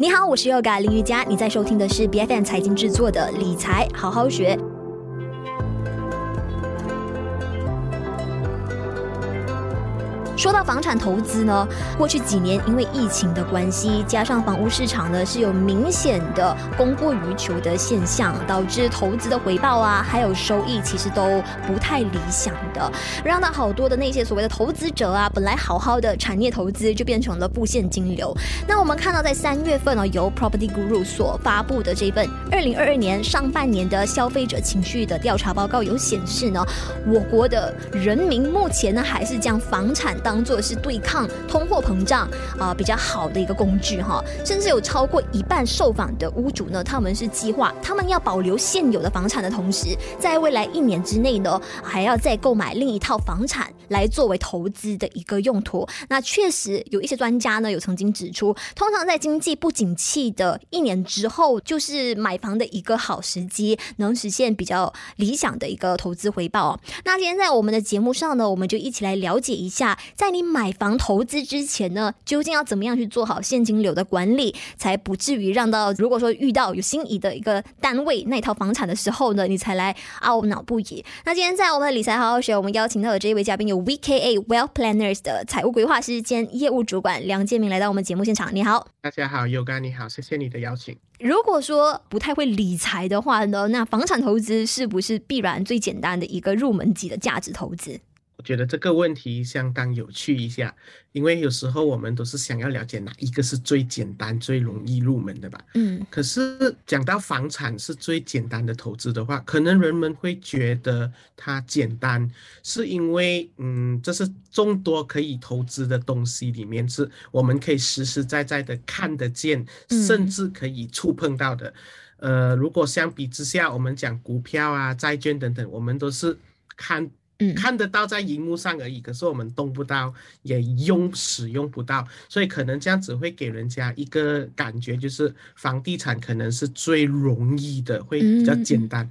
你好，我是 Yoga 林瑜伽，你在收听的是 BFM 财经制作的理财好好学。说到房产投资呢，过去几年因为疫情的关系，加上房屋市场呢是有明显的供过于求的现象，导致投资的回报啊，还有收益其实都不太理想的，让到好多的那些所谓的投资者啊，本来好好的产业投资就变成了不现金流。那我们看到在三月份呢，由 Property Guru 所发布的这份二零二二年上半年的消费者情绪的调查报告有显示呢，我国的人民目前呢还是将房产当做是对抗通货膨胀啊、比较好的一个工具哈，甚至有超过一半受访的屋主呢，他们是计划他们要保留现有的房产的同时，在未来一年之内呢，还要再购买另一套房产来作为投资的一个用途。那确实有一些专家呢，有曾经指出，通常在经济不景气的一年之后，就是买房的一个好时机，能实现比较理想的一个投资回报。那今天在我们的节目上呢，我们就一起来了解一下。在你买房投资之前呢，究竟要怎么样去做好现金流的管理，才不至于让到如果说遇到有心仪的一个单位那套房产的时候呢，你才来懊恼不已。那今天在我们的理财好好学，我们邀请到的这一位嘉宾有 VKA Wealth Planners 的财务规划师兼业务主管梁建明来到我们节目现场。你好，大家好，Yoga 你好，谢谢你的邀请。如果说不太会理财的话呢，那房产投资是不是必然最简单的一个入门级的价值投资？我觉得这个问题相当有趣一下，因为有时候我们都是想要了解哪一个是最简单、最容易入门的吧。嗯。可是讲到房产是最简单的投资的话，可能人们会觉得它简单，是因为嗯，这是众多可以投资的东西里面，是我们可以实实在在的看得见，甚至可以触碰到的。呃，如果相比之下，我们讲股票啊、债券等等，我们都是看。嗯，看得到在荧幕上而已，可是我们动不到，也用使用不到，所以可能这样子会给人家一个感觉，就是房地产可能是最容易的，会比较简单。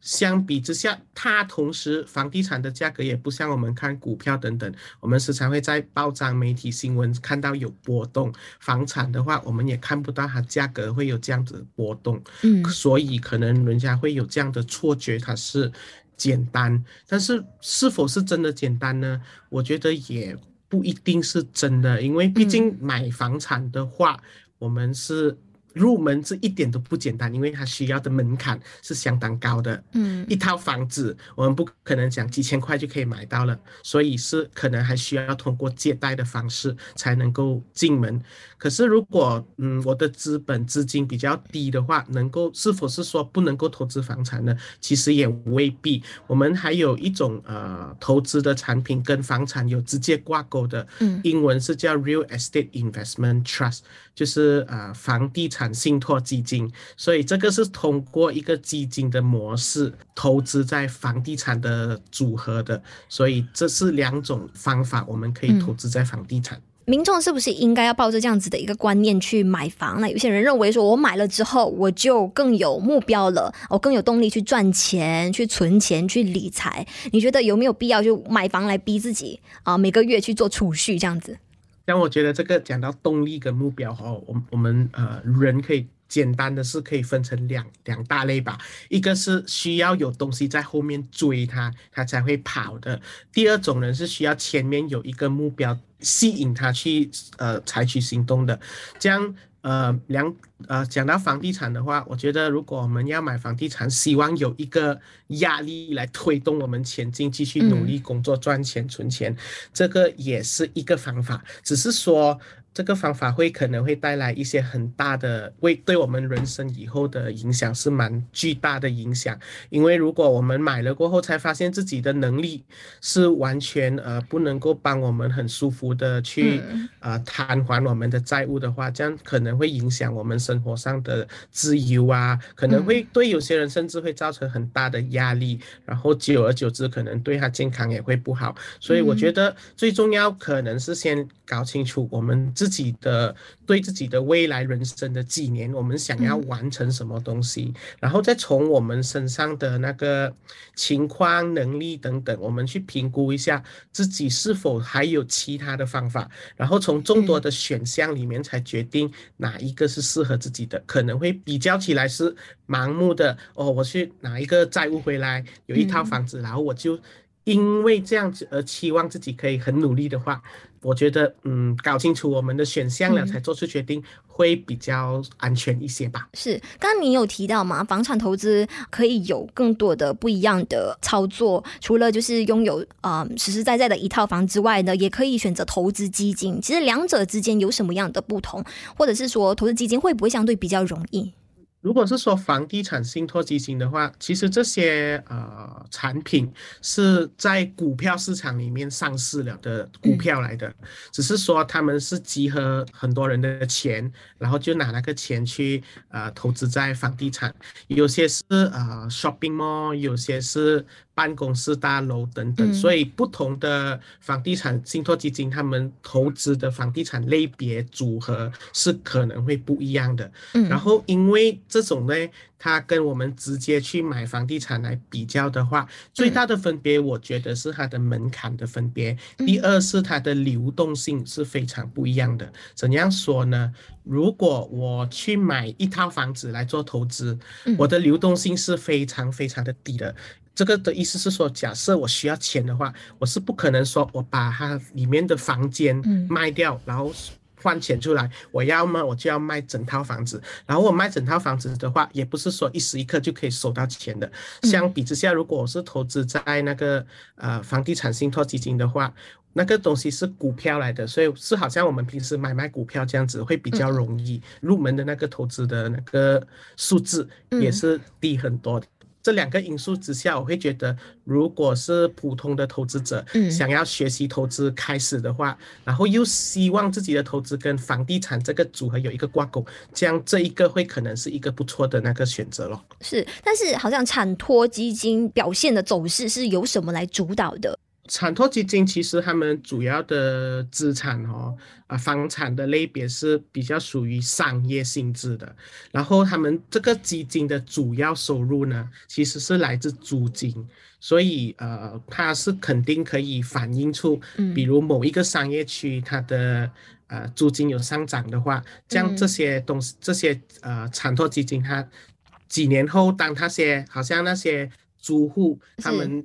相比之下，它同时房地产的价格也不像我们看股票等等，我们时常会在报章、媒体、新闻看到有波动。房产的话，我们也看不到它价格会有这样子的波动。嗯，所以可能人家会有这样的错觉，它是。简单，但是是否是真的简单呢？我觉得也不一定是真的，因为毕竟买房产的话，我们是。入门这一点都不简单，因为它需要的门槛是相当高的。嗯，一套房子我们不可能讲几千块就可以买到了，所以是可能还需要通过借贷的方式才能够进门。可是如果嗯我的资本资金比较低的话，能够是否是说不能够投资房产呢？其实也未必。我们还有一种呃投资的产品跟房产有直接挂钩的，嗯，英文是叫 Real Estate Investment Trust，就是呃房地产。信托基金，所以这个是通过一个基金的模式投资在房地产的组合的，所以这是两种方法，我们可以投资在房地产。嗯，民众是不是应该要抱着这样子的一个观念去买房呢？有些人认为说，我买了之后我就更有目标了，我更有动力去赚钱、去存钱、去理财。你觉得有没有必要就买房来逼自己啊？每个月去做储蓄这样子？但我觉得这个讲到动力跟目标哦，我我们呃人可以简单的是可以分成两两大类吧，一个是需要有东西在后面追他，他才会跑的；第二种人是需要前面有一个目标吸引他去呃采取行动的，这样。呃，两呃，讲到房地产的话，我觉得如果我们要买房地产，希望有一个压力来推动我们前进，继续努力工作赚钱存钱，这个也是一个方法，只是说。这个方法会可能会带来一些很大的，为对我们人生以后的影响是蛮巨大的影响。因为如果我们买了过后才发现自己的能力是完全呃不能够帮我们很舒服的去呃偿还我们的债务的话，这样可能会影响我们生活上的自由啊，可能会对有些人甚至会造成很大的压力，然后久而久之可能对他健康也会不好。所以我觉得最重要可能是先搞清楚我们自自己的对自己的未来人生的几年，我们想要完成什么东西，嗯、然后再从我们身上的那个情况、能力等等，我们去评估一下自己是否还有其他的方法，然后从众多的选项里面才决定哪一个是适合自己的，可能会比较起来是盲目的哦，我去拿一个债务回来，有一套房子，嗯、然后我就。因为这样子而期望自己可以很努力的话，我觉得，嗯，搞清楚我们的选项了才做出决定，会比较安全一些吧。是，刚刚你有提到嘛，房产投资可以有更多的不一样的操作，除了就是拥有呃实实在在的一套房之外呢，也可以选择投资基金。其实两者之间有什么样的不同，或者是说投资基金会不会相对比较容易？如果是说房地产信托基金的话，其实这些呃产品是在股票市场里面上市了的股票来的，嗯、只是说他们是集合很多人的钱，然后就拿那个钱去呃投资在房地产，有些是呃 shopping mall，有些是。办公室大楼等等，所以不同的房地产信托基金，他们投资的房地产类别组合是可能会不一样的。然后因为这种呢，它跟我们直接去买房地产来比较的话，最大的分别，我觉得是它的门槛的分别。第二是它的流动性是非常不一样的。怎样说呢？如果我去买一套房子来做投资，我的流动性是非常非常的低的。这个的意思是说，假设我需要钱的话，我是不可能说我把它里面的房间卖掉，然后换钱出来。我要么我就要卖整套房子，然后我卖整套房子的话，也不是说一时一刻就可以收到钱的。相比之下，如果我是投资在那个呃房地产信托基金的话，那个东西是股票来的，所以是好像我们平时买卖股票这样子，会比较容易入门的那个投资的那个数字也是低很多的。这两个因素之下，我会觉得，如果是普通的投资者，想要学习投资开始的话，嗯、然后又希望自己的投资跟房地产这个组合有一个挂钩，这样这一个会可能是一个不错的那个选择咯。是，但是好像产托基金表现的走势是由什么来主导的？产托基金其实他们主要的资产哦，啊，房产的类别是比较属于商业性质的。然后他们这个基金的主要收入呢，其实是来自租金，所以呃，它是肯定可以反映出，比如某一个商业区它的呃租金有上涨的话，这样这些东西这些呃产托基金它几年后当那些好像那些租户他们。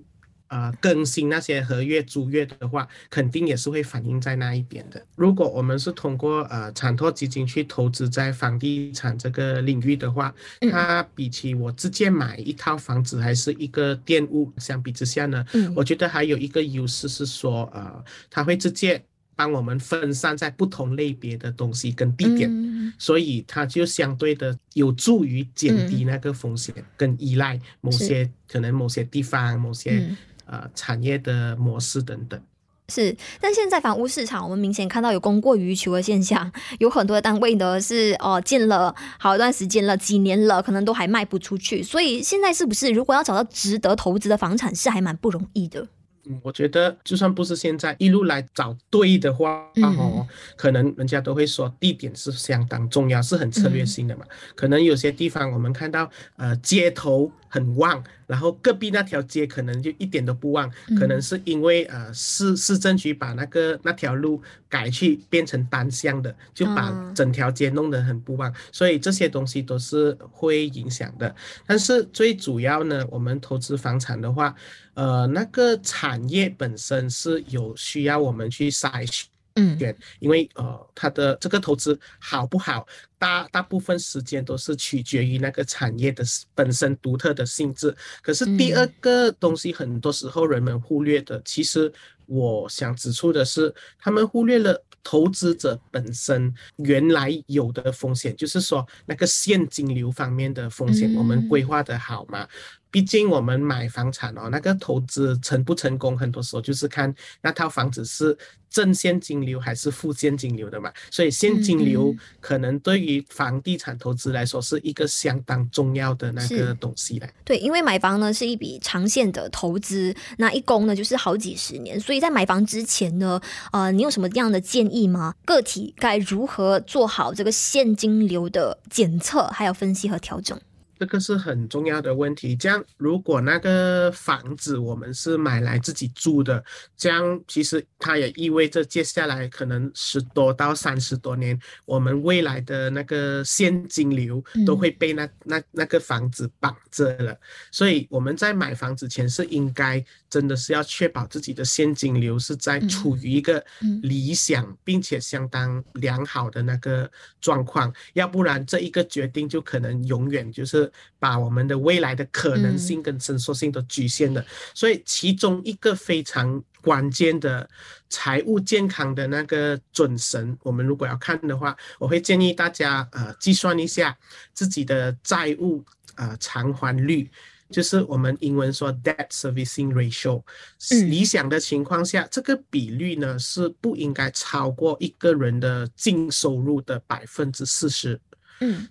呃，更新那些合约租约的话，肯定也是会反映在那一边的。如果我们是通过呃产托基金去投资在房地产这个领域的话，它比起我直接买一套房子还是一个店屋相比之下呢，我觉得还有一个优势是说，呃，它会直接帮我们分散在不同类别的东西跟地点，所以它就相对的有助于减低那个风险跟依赖某些可能某些地方某些。呃，产业的模式等等是，但现在房屋市场，我们明显看到有供过于求的现象，有很多的单位呢是哦建了好一段时间了，几年了，可能都还卖不出去，所以现在是不是如果要找到值得投资的房产，是还蛮不容易的？嗯，我觉得就算不是现在一路来找对的话，哦、嗯，可能人家都会说地点是相当重要，是很策略性的嘛。嗯、可能有些地方我们看到，呃，街头很旺，然后隔壁那条街可能就一点都不旺，嗯、可能是因为呃市市政局把那个那条路改去变成单向的，就把整条街弄得很不旺，嗯、所以这些东西都是会影响的。但是最主要呢，我们投资房产的话。呃，那个产业本身是有需要我们去筛选，嗯，对因为呃，它的这个投资好不好，大大部分时间都是取决于那个产业的本身独特的性质。可是第二个东西，很多时候人们忽略的，其实我想指出的是，他们忽略了投资者本身原来有的风险，就是说那个现金流方面的风险，我们规划的好吗？毕竟我们买房产哦，那个投资成不成功，很多时候就是看那套房子是正现金流还是负现金流的嘛。所以现金流可能对于房地产投资来说是一个相当重要的那个东西来。对，因为买房呢是一笔长线的投资，那一供呢就是好几十年。所以在买房之前呢，呃，你有什么样的建议吗？个体该如何做好这个现金流的检测，还有分析和调整？这个是很重要的问题。这样，如果那个房子我们是买来自己住的，这样其实它也意味着接下来可能十多到三十多年，我们未来的那个现金流都会被那那那个房子绑着了。所以我们在买房子前是应该真的是要确保自己的现金流是在处于一个理想并且相当良好的那个状况，要不然这一个决定就可能永远就是。把我们的未来的可能性跟伸缩性都局限了，嗯，所以其中一个非常关键的财务健康的那个准绳，我们如果要看的话，我会建议大家呃计算一下自己的债务呃偿还率，就是我们英文说 debt servicing ratio。理想的情况下，这个比率呢是不应该超过一个人的净收入的百分之四十。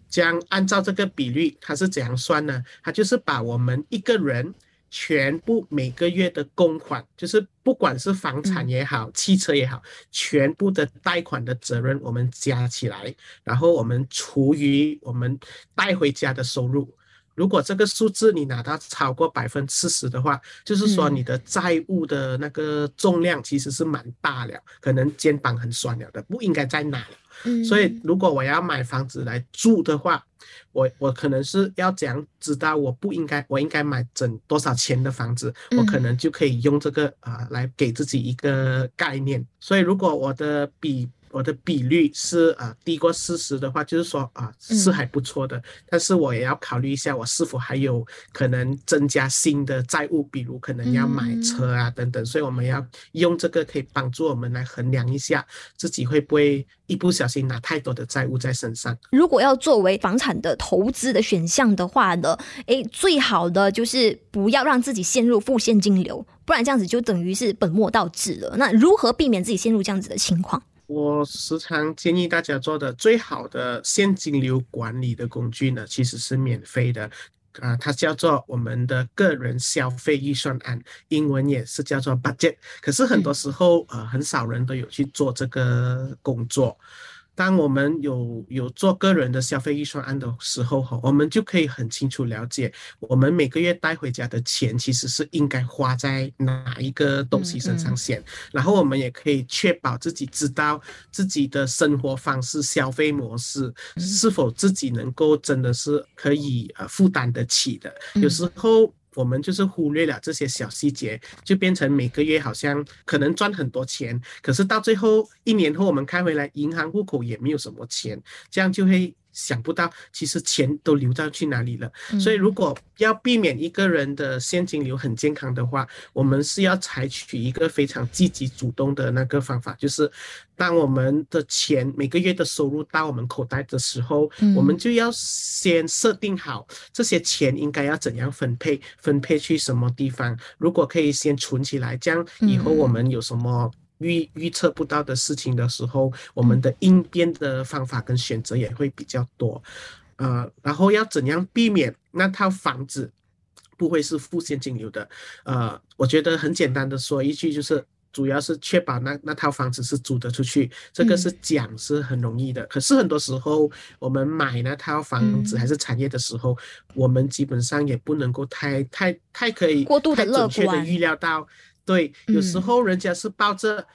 将按照这个比率，它是怎样算呢？它就是把我们一个人全部每个月的公款，就是不管是房产也好，汽车也好，全部的贷款的责任，我们加起来，然后我们除以我们带回家的收入。如果这个数字你拿到超过百分之四十的话，就是说你的债务的那个重量其实是蛮大了，可能肩膀很酸了的，不应该再拿了。所以，如果我要买房子来住的话，我我可能是要怎样知道我不应该，我应该买整多少钱的房子，我可能就可以用这个啊、呃、来给自己一个概念。所以，如果我的比我的比率是啊低过四十的话，就是说啊是还不错的，但是我也要考虑一下，我是否还有可能增加新的债务，比如可能要买车啊等等。所以我们要用这个可以帮助我们来衡量一下自己会不会一不小心拿太多的债务在身上。如果要作为房产的投资的选项的话呢，诶，最好的就是不要让自己陷入负现金流，不然这样子就等于是本末倒置了。那如何避免自己陷入这样子的情况？我时常建议大家做的最好的现金流管理的工具呢，其实是免费的，啊、它叫做我们的个人消费预算案，英文也是叫做 budget。可是很多时候，呃，很少人都有去做这个工作。当我们有有做个人的消费预算案的时候，哈，我们就可以很清楚了解，我们每个月带回家的钱其实是应该花在哪一个东西身上先。然后我们也可以确保自己知道自己的生活方式、消费模式是否自己能够真的是可以呃负担得起的。有时候。我们就是忽略了这些小细节，就变成每个月好像可能赚很多钱，可是到最后一年后我们开回来，银行户口也没有什么钱，这样就会。想不到，其实钱都流到去哪里了。所以，如果要避免一个人的现金流很健康的话，我们是要采取一个非常积极主动的那个方法，就是当我们的钱每个月的收入到我们口袋的时候，我们就要先设定好这些钱应该要怎样分配，分配去什么地方。如果可以先存起来，这样以后我们有什么。预预测不到的事情的时候，我们的应变的方法跟选择也会比较多，呃，然后要怎样避免那套房子不会是负现金流的？呃，我觉得很简单的说一句，就是主要是确保那那套房子是租得出去。这个是讲是很容易的，可是很多时候我们买那套房子还是产业的时候，我们基本上也不能够太太太可以过度的乐观，太准确的预料到。对，有时候人家是抱着，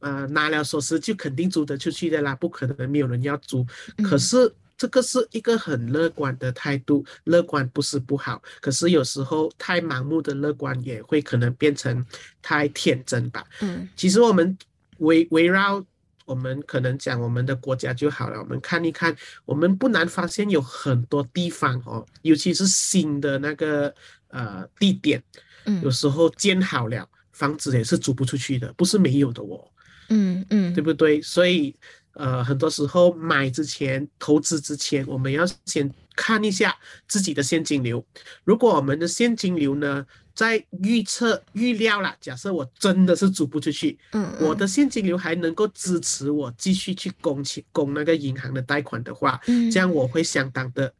呃，拿了锁匙就肯定租得出去的啦，不可能没有人要租。可是这个是一个很乐观的态度，乐观不是不好，可是有时候太盲目的乐观也会可能变成太天真吧。嗯，其实我们围围绕我们可能讲我们的国家就好了，我们看一看，我们不难发现有很多地方哦，尤其是新的那个呃地点，嗯，有时候建好了。房子也是租不出去的，不是没有的哦，嗯嗯，对不对？所以，呃，很多时候买之前、投资之前，我们要先看一下自己的现金流。如果我们的现金流呢，在预测预料了，假设我真的是租不出去，嗯，我的现金流还能够支持我继续去供钱供那个银行的贷款的话，嗯，这样我会相当的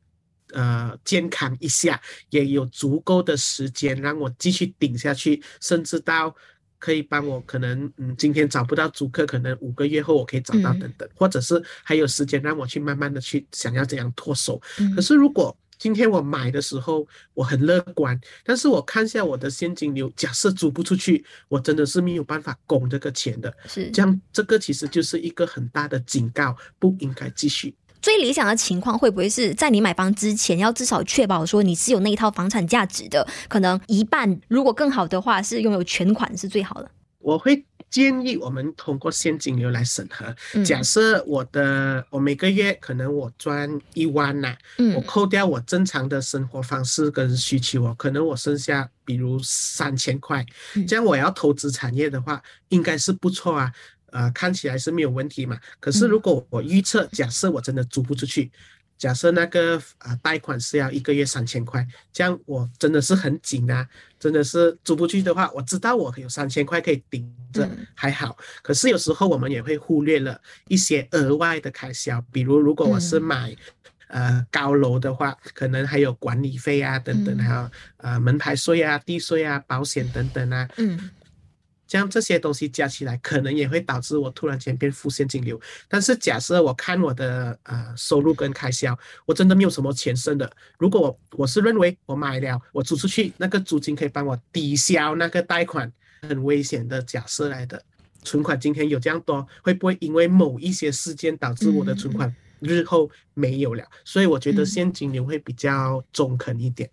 呃健康一下，也有足够的时间让我继续顶下去，甚至到。可以帮我，可能嗯，今天找不到租客，可能五个月后我可以找到等等，嗯、或者是还有时间让我去慢慢的去想要怎样脱手。嗯、可是如果今天我买的时候我很乐观，但是我看一下我的现金流，假设租不出去，我真的是没有办法供这个钱的。是这样，这个其实就是一个很大的警告，不应该继续。最理想的情况会不会是在你买房之前，要至少确保说你是有那一套房产价值的，可能一半，如果更好的话是拥有全款是最好的。我会建议我们通过现金流来审核。嗯、假设我的我每个月可能我赚一万呐、啊，嗯、我扣掉我正常的生活方式跟需求，我可能我剩下比如三千块，嗯、这样我要投资产业的话，应该是不错啊。呃，看起来是没有问题嘛。可是如果我预测，假设我真的租不出去，假设那个呃贷款是要一个月三千块，这样我真的是很紧啊，真的是租不出去的话，我知道我有三千块可以顶着，还好。可是有时候我们也会忽略了一些额外的开销，比如如果我是买呃高楼的话，可能还有管理费啊等等，还有呃门牌税啊、地税啊、保险等等啊。嗯。这样这些东西加起来，可能也会导致我突然间变负现金流。但是假设我看我的呃收入跟开销，我真的没有什么钱剩的。如果我我是认为我买了，我租出去那个租金可以帮我抵消那个贷款，很危险的假设来的。存款今天有这样多，会不会因为某一些事件导致我的存款日后没有了？所以我觉得现金流会比较中肯一点。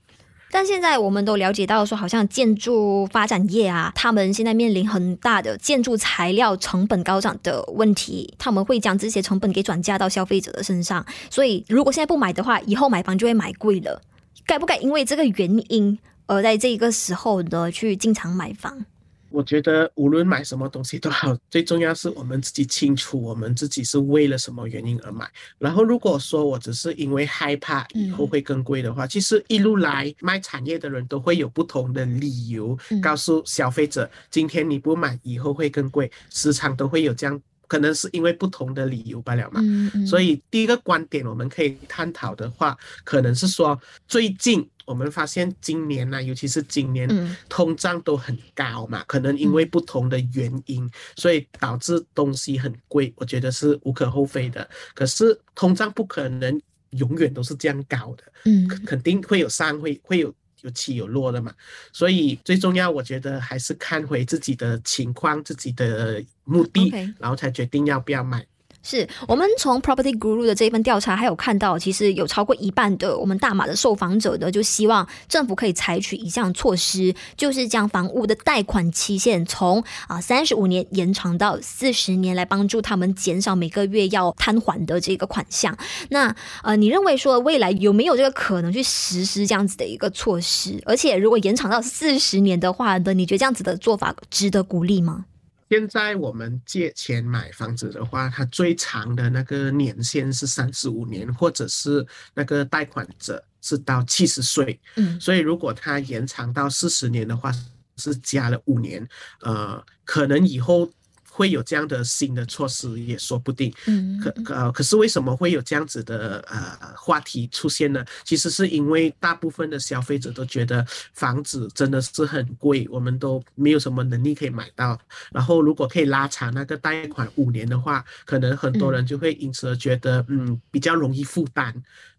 但现在我们都了解到说，好像建筑发展业啊，他们现在面临很大的建筑材料成本高涨的问题，他们会将这些成本给转嫁到消费者的身上。所以，如果现在不买的话，以后买房就会买贵了。该不该因为这个原因而在这个时候呢去进场买房？我觉得无论买什么东西都好，最重要是我们自己清楚我们自己是为了什么原因而买。然后如果说我只是因为害怕以后会更贵的话，嗯、其实一路来卖产业的人都会有不同的理由告诉消费者，今天你不买以后会更贵，时常都会有这样。可能是因为不同的理由罢了嘛，嗯嗯、所以第一个观点我们可以探讨的话，可能是说最近我们发现今年呢、啊，尤其是今年通胀都很高嘛，可能因为不同的原因，所以导致东西很贵，我觉得是无可厚非的。可是通胀不可能永远都是这样高的，嗯，肯定会有上会会有。有起有落的嘛，所以最重要，我觉得还是看回自己的情况、自己的目的.然后才决定要不要买。是我们从 Property Guru 的这一份调查，还有看到，其实有超过一半的我们大马的受访者呢，就希望政府可以采取一项措施，就是将房屋的贷款期限从啊三十五年延长到四十年，来帮助他们减少每个月要摊还的这个款项。那呃，你认为说未来有没有这个可能去实施这样子的一个措施？而且如果延长到四十年的话呢，你觉得这样子的做法值得鼓励吗？现在我们借钱买房子的话，它最长的那个年限是三十五年，或者是那个贷款者是到七十岁。嗯，所以如果它延长到四十年的话，是加了五年。呃，可能以后。会有这样的新的措施也说不定，嗯，可呃，可是为什么会有这样子的呃话题出现呢？其实是因为大部分的消费者都觉得房子真的是很贵，我们都没有什么能力可以买到。然后如果可以拉长那个贷款五年的话，可能很多人就会因此而觉得嗯比较容易负担。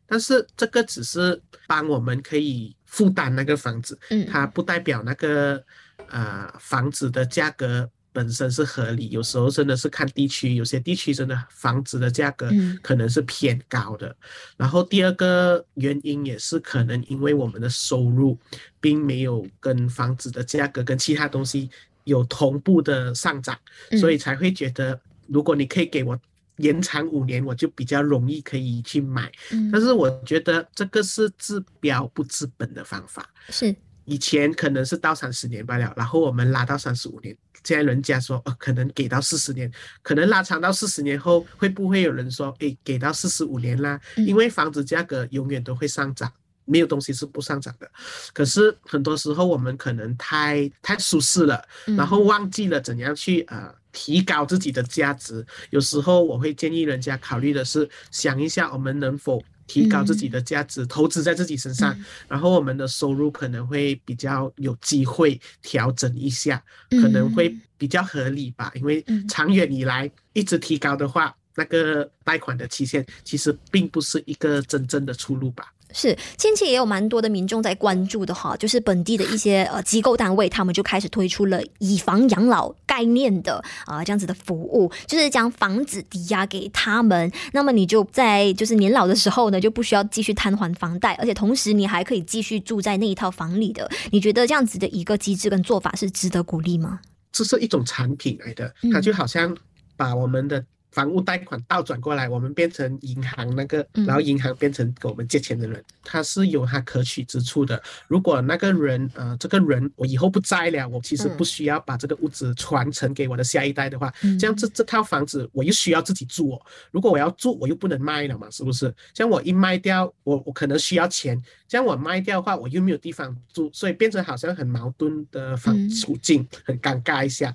但是这个只是帮我们可以负担那个房子，嗯，它不代表那个呃房子的价格。本身是合理，有时候真的是看地区，有些地区真的房子的价格可能是偏高的。嗯、然后第二个原因也是可能因为我们的收入并没有跟房子的价格跟其他东西有同步的上涨，嗯、所以才会觉得如果你可以给我延长五年，我就比较容易可以去买。嗯、但是我觉得这个是治标不治本的方法。是。以前可能是到三十年罢了，然后我们拉到三十五年。现在人家说，呃，可能给到四十年，可能拉长到四十年后，会不会有人说，诶，给到四十五年啦？因为房子价格永远都会上涨，没有东西是不上涨的。可是很多时候我们可能太太舒适了，然后忘记了怎样去呃提高自己的价值。有时候我会建议人家考虑的是，想一下我们能否。提高自己的价值，嗯、投资在自己身上，嗯、然后我们的收入可能会比较有机会调整一下，嗯、可能会比较合理吧。因为长远以来一直提高的话，那个贷款的期限其实并不是一个真正的出路吧。是，近期也有蛮多的民众在关注的哈，就是本地的一些呃机构单位，他们就开始推出了以房养老概念的啊、呃、这样子的服务，就是将房子抵押给他们，那么你就在就是年老的时候呢，就不需要继续摊还房贷，而且同时你还可以继续住在那一套房里的。你觉得这样子的一个机制跟做法是值得鼓励吗？这是一种产品来的，它就好像把我们的。房屋贷款倒转过来，我们变成银行那个，然后银行变成给我们借钱的人，他是有他可取之处的。如果那个人，呃，这个人我以后不在了，我其实不需要把这个屋子传承给我的下一代的话，这样这这套房子我又需要自己住哦。如果我要住，我又不能卖了嘛，是不是？这样我一卖掉，我我可能需要钱，这样我卖掉的话，我又没有地方住，所以变成好像很矛盾的房处境，很尴尬一下。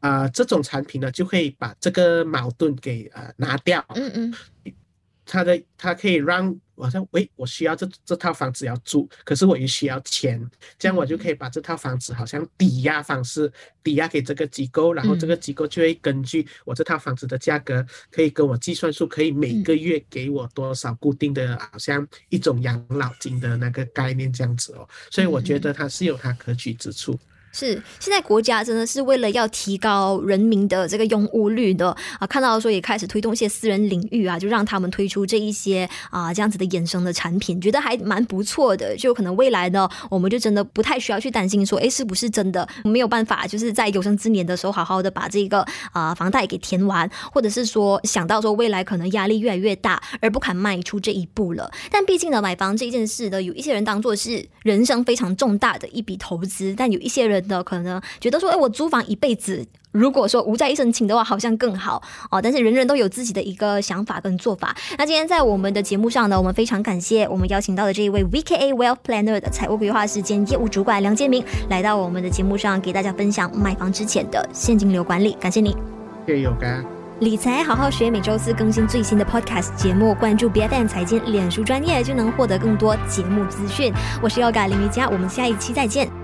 啊、呃，这种产品呢，就可以把这个矛盾给呃拿掉。嗯嗯，它的它可以让我像，喂，我需要这这套房子要住，可是我也需要钱，这样我就可以把这套房子好像抵押方式抵押给这个机构，然后这个机构就会根据我这套房子的价格，可以跟我计算出可以每个月给我多少固定的，好像一种养老金的那个概念这样子哦。所以我觉得它是有它可取之处。是，现在国家真的是为了要提高人民的这个用屋率的啊，看到说也开始推动一些私人领域啊，就让他们推出这一些啊这样子的衍生的产品，觉得还蛮不错的。就可能未来呢，我们就真的不太需要去担心说，哎，是不是真的没有办法，就是在有生之年的时候好好的把这个啊房贷给填完，或者是说想到说未来可能压力越来越大而不敢迈出这一步了。但毕竟呢，买房这件事呢，有一些人当做是人生非常重大的一笔投资，但有一些人。的可能觉得说，哎，我租房一辈子，如果说无债一身轻的话，好像更好哦。但是人人都有自己的一个想法跟做法。那今天在我们的节目上呢，我们非常感谢我们邀请到的这一位 VKA Wealth Planner 的财务规划师兼业务主管梁建明来到我们的节目上，给大家分享买房之前的现金流管理。感谢你，谢谢有干。理财好好学，每周四更新最新的 Podcast 节目，关注 BFM 财经脸书专业就能获得更多节目资讯。我是 Yoga 林瑜伽，我们下一期再见。